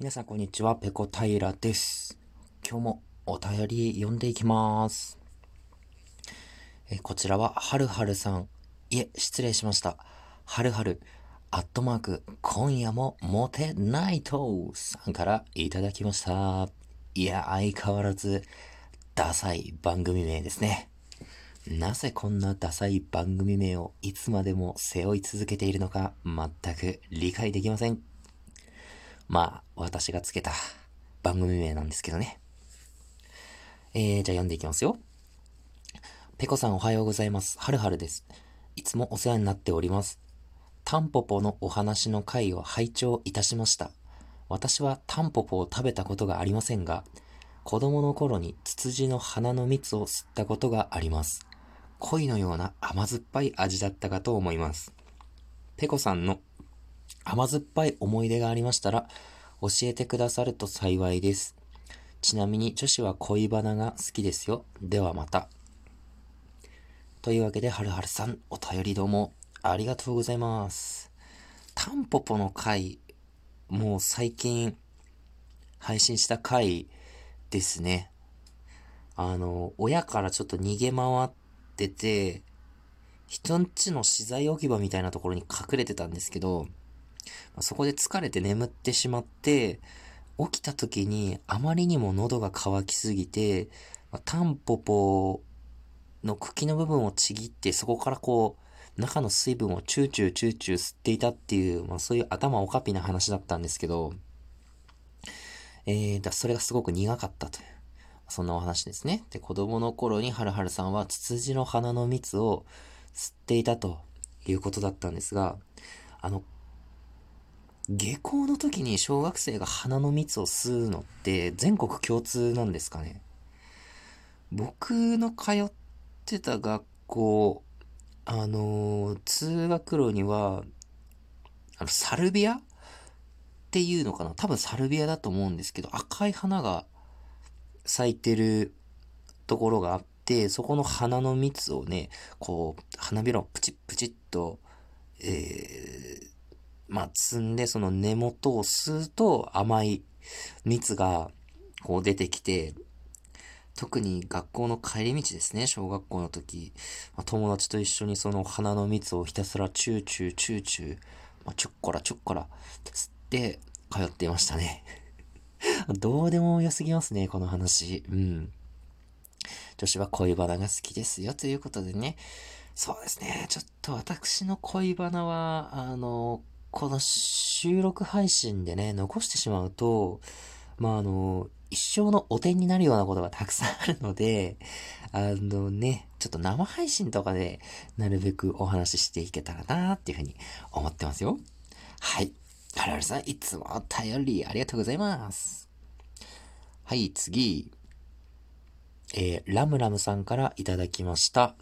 皆さんこんにちは、ペコ平です。今日もお便り読んでいきます。えこちらは、はるはるさん。いえ、失礼しました。はるはる、アットマーク、今夜もモテないとさんからいただきました。いや、相変わらず、ダサい番組名ですね。なぜこんなダサい番組名をいつまでも背負い続けているのか全く理解できません。まあ、私がつけた番組名なんですけどね。えー、じゃあ読んでいきますよ。ペコさんおはようございます。はるはるです。いつもお世話になっております。タンポポのお話の回を拝聴いたしました。私はタンポポを食べたことがありませんが、子供の頃にツツジの花の蜜を吸ったことがあります。恋のような甘酸っぱい味だったかと思います。ペコさんの甘酸っぱい思い出がありましたら、教えてくださると幸いです。ちなみに女子は恋バナが好きですよ。ではまた。というわけで、はるはるさん、お便りどうもありがとうございます。タンポポの回、もう最近配信した回ですね。あの、親からちょっと逃げ回ってて、人んちの資材置き場みたいなところに隠れてたんですけど、そこで疲れて眠ってしまって、起きた時にあまりにも喉が渇きすぎて、タンポポの茎の部分をちぎってそこからこう中の水分をチューチューチューチュー吸っていたっていう、まあそういう頭おかぴな話だったんですけど、えー、だそれがすごく苦かったという、そんなお話ですね。で、子供の頃にはるはるさんはツツジの花の蜜を吸っていたということだったんですが、あの、下校の時に小学生が花の蜜を吸うのって全国共通なんですかね？僕の通ってた学校、あのー、通学路には、あの、サルビア？っていうのかな？多分サルビアだと思うんですけど、赤い花が咲いてるところがあって、そこの花の蜜をね、こう、花びらをプチップチッと、えー、まあ、摘んで、その根元を吸うと甘い蜜がこう出てきて、特に学校の帰り道ですね、小学校の時、まあ、友達と一緒にその花の蜜をひたすらチューチューチューチュー、まあ、ちょっこらちょっこら吸って通っていましたね。どうでも良すぎますね、この話。うん。女子は恋バナが好きですよ、ということでね。そうですね。ちょっと私の恋バナは、あの、この収録配信でね、残してしまうと、まあ、あの、一生の汚点になるようなことがたくさんあるので、あのね、ちょっと生配信とかで、なるべくお話ししていけたらなっていうふうに思ってますよ。はい。はるはるさん、いつもお便りありがとうございます。はい、次。えー、ラムラムさんからいただきました。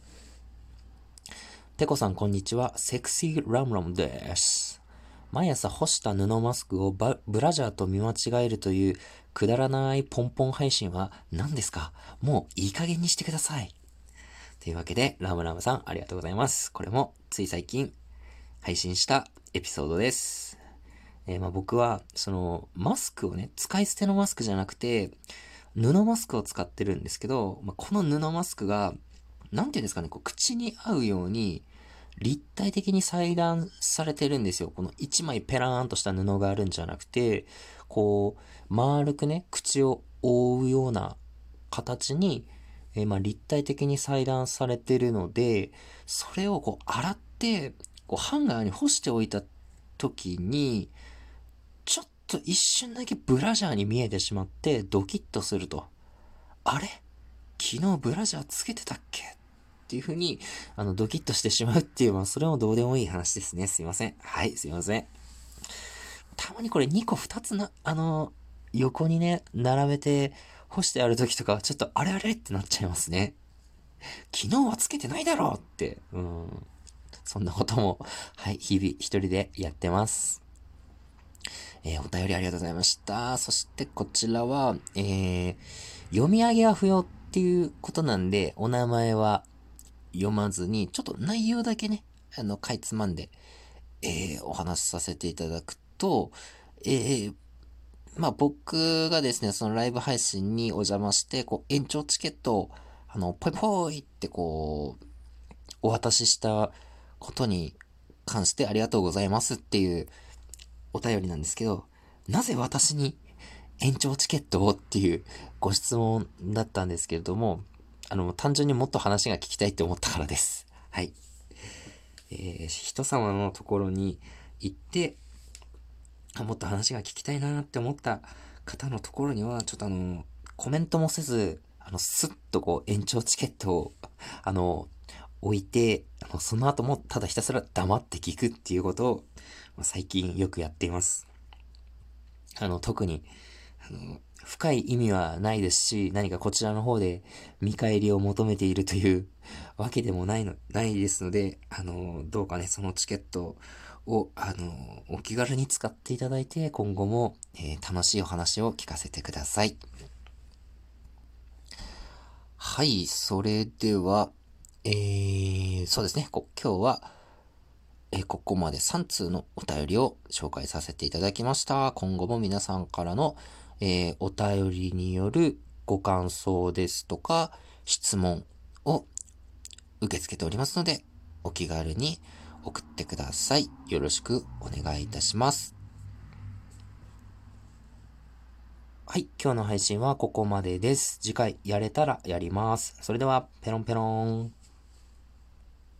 ペコさん、こんにちは。セクシーラムラムです。毎朝干した布マスクをブラジャーと見間違えるというくだらないポンポン配信は何ですか？もういい加減にしてください。というわけで、ラムラムさんありがとうございます。これもつい最近配信したエピソードです。えー、ま僕は、その、マスクをね、使い捨てのマスクじゃなくて、布マスクを使ってるんですけど、まあ、この布マスクが、なんていうんですかね、こう口に合うように、立体的に裁断されてるんですよ。この一枚ペラーンとした布があるんじゃなくて、こう、丸くね、口を覆うような形に、えー、まあ、立体的に裁断されてるので、それをこう洗って、こうハンガーに干しておいた時に、ちょっと一瞬だけブラジャーに見えてしまってドキッとすると。あれ？昨日ブラジャーつけてたっけ？っていう風に、あの、ドキッとしてしまうっていう、まあ、それもどうでもいい話ですね。すいません。はい、すいません。たまにこれ2個2つな、あの、横にね、並べて干してある時とか、ちょっとあれあれってなっちゃいますね。昨日はつけてないだろうって、うん。そんなことも、はい、日々一人でやってます。えー、お便りありがとうございました。そしてこちらは、えー、読み上げは不要っていうことなんで、お名前は読まずに、ちょっと内容だけね、あの、かいつまんで、えー、お話しさせていただくと、えー、まあ僕がですね、そのライブ配信にお邪魔して、こう延長チケットを、あの、ぽいぽいってこう、お渡ししたことに関してありがとうございますっていうお便りなんですけど、なぜ私に延長チケットをっていうご質問だったんですけれども、あの、単純にもっと話が聞きたいって思ったからです。はい。えー、人様のところに行って、もっと話が聞きたいなって思った方のところには、ちょっとあの、コメントもせず、あの、スッとこう、延長チケットを、あの、置いて、あの、その後もただひたすら黙って聞くっていうことを、最近よくやっています。あの、特に、あの、深い意味はないですし、何かこちらの方で見返りを求めているという わけでもないの、ないですので、あの、どうかね、そのチケットを、あの、お気軽に使っていただいて、今後も、えー、楽しいお話を聞かせてください。はい、それでは、えー、そうですね、こ今日は、え、ここまで3通のお便りを紹介させていただきました。今後も皆さんからの、えー、お便りによるご感想ですとか、質問を受け付けておりますので、お気軽に送ってください。よろしくお願いいたします。はい、今日の配信はここまでです。次回やれたらやります。それでは、ペロンペロン。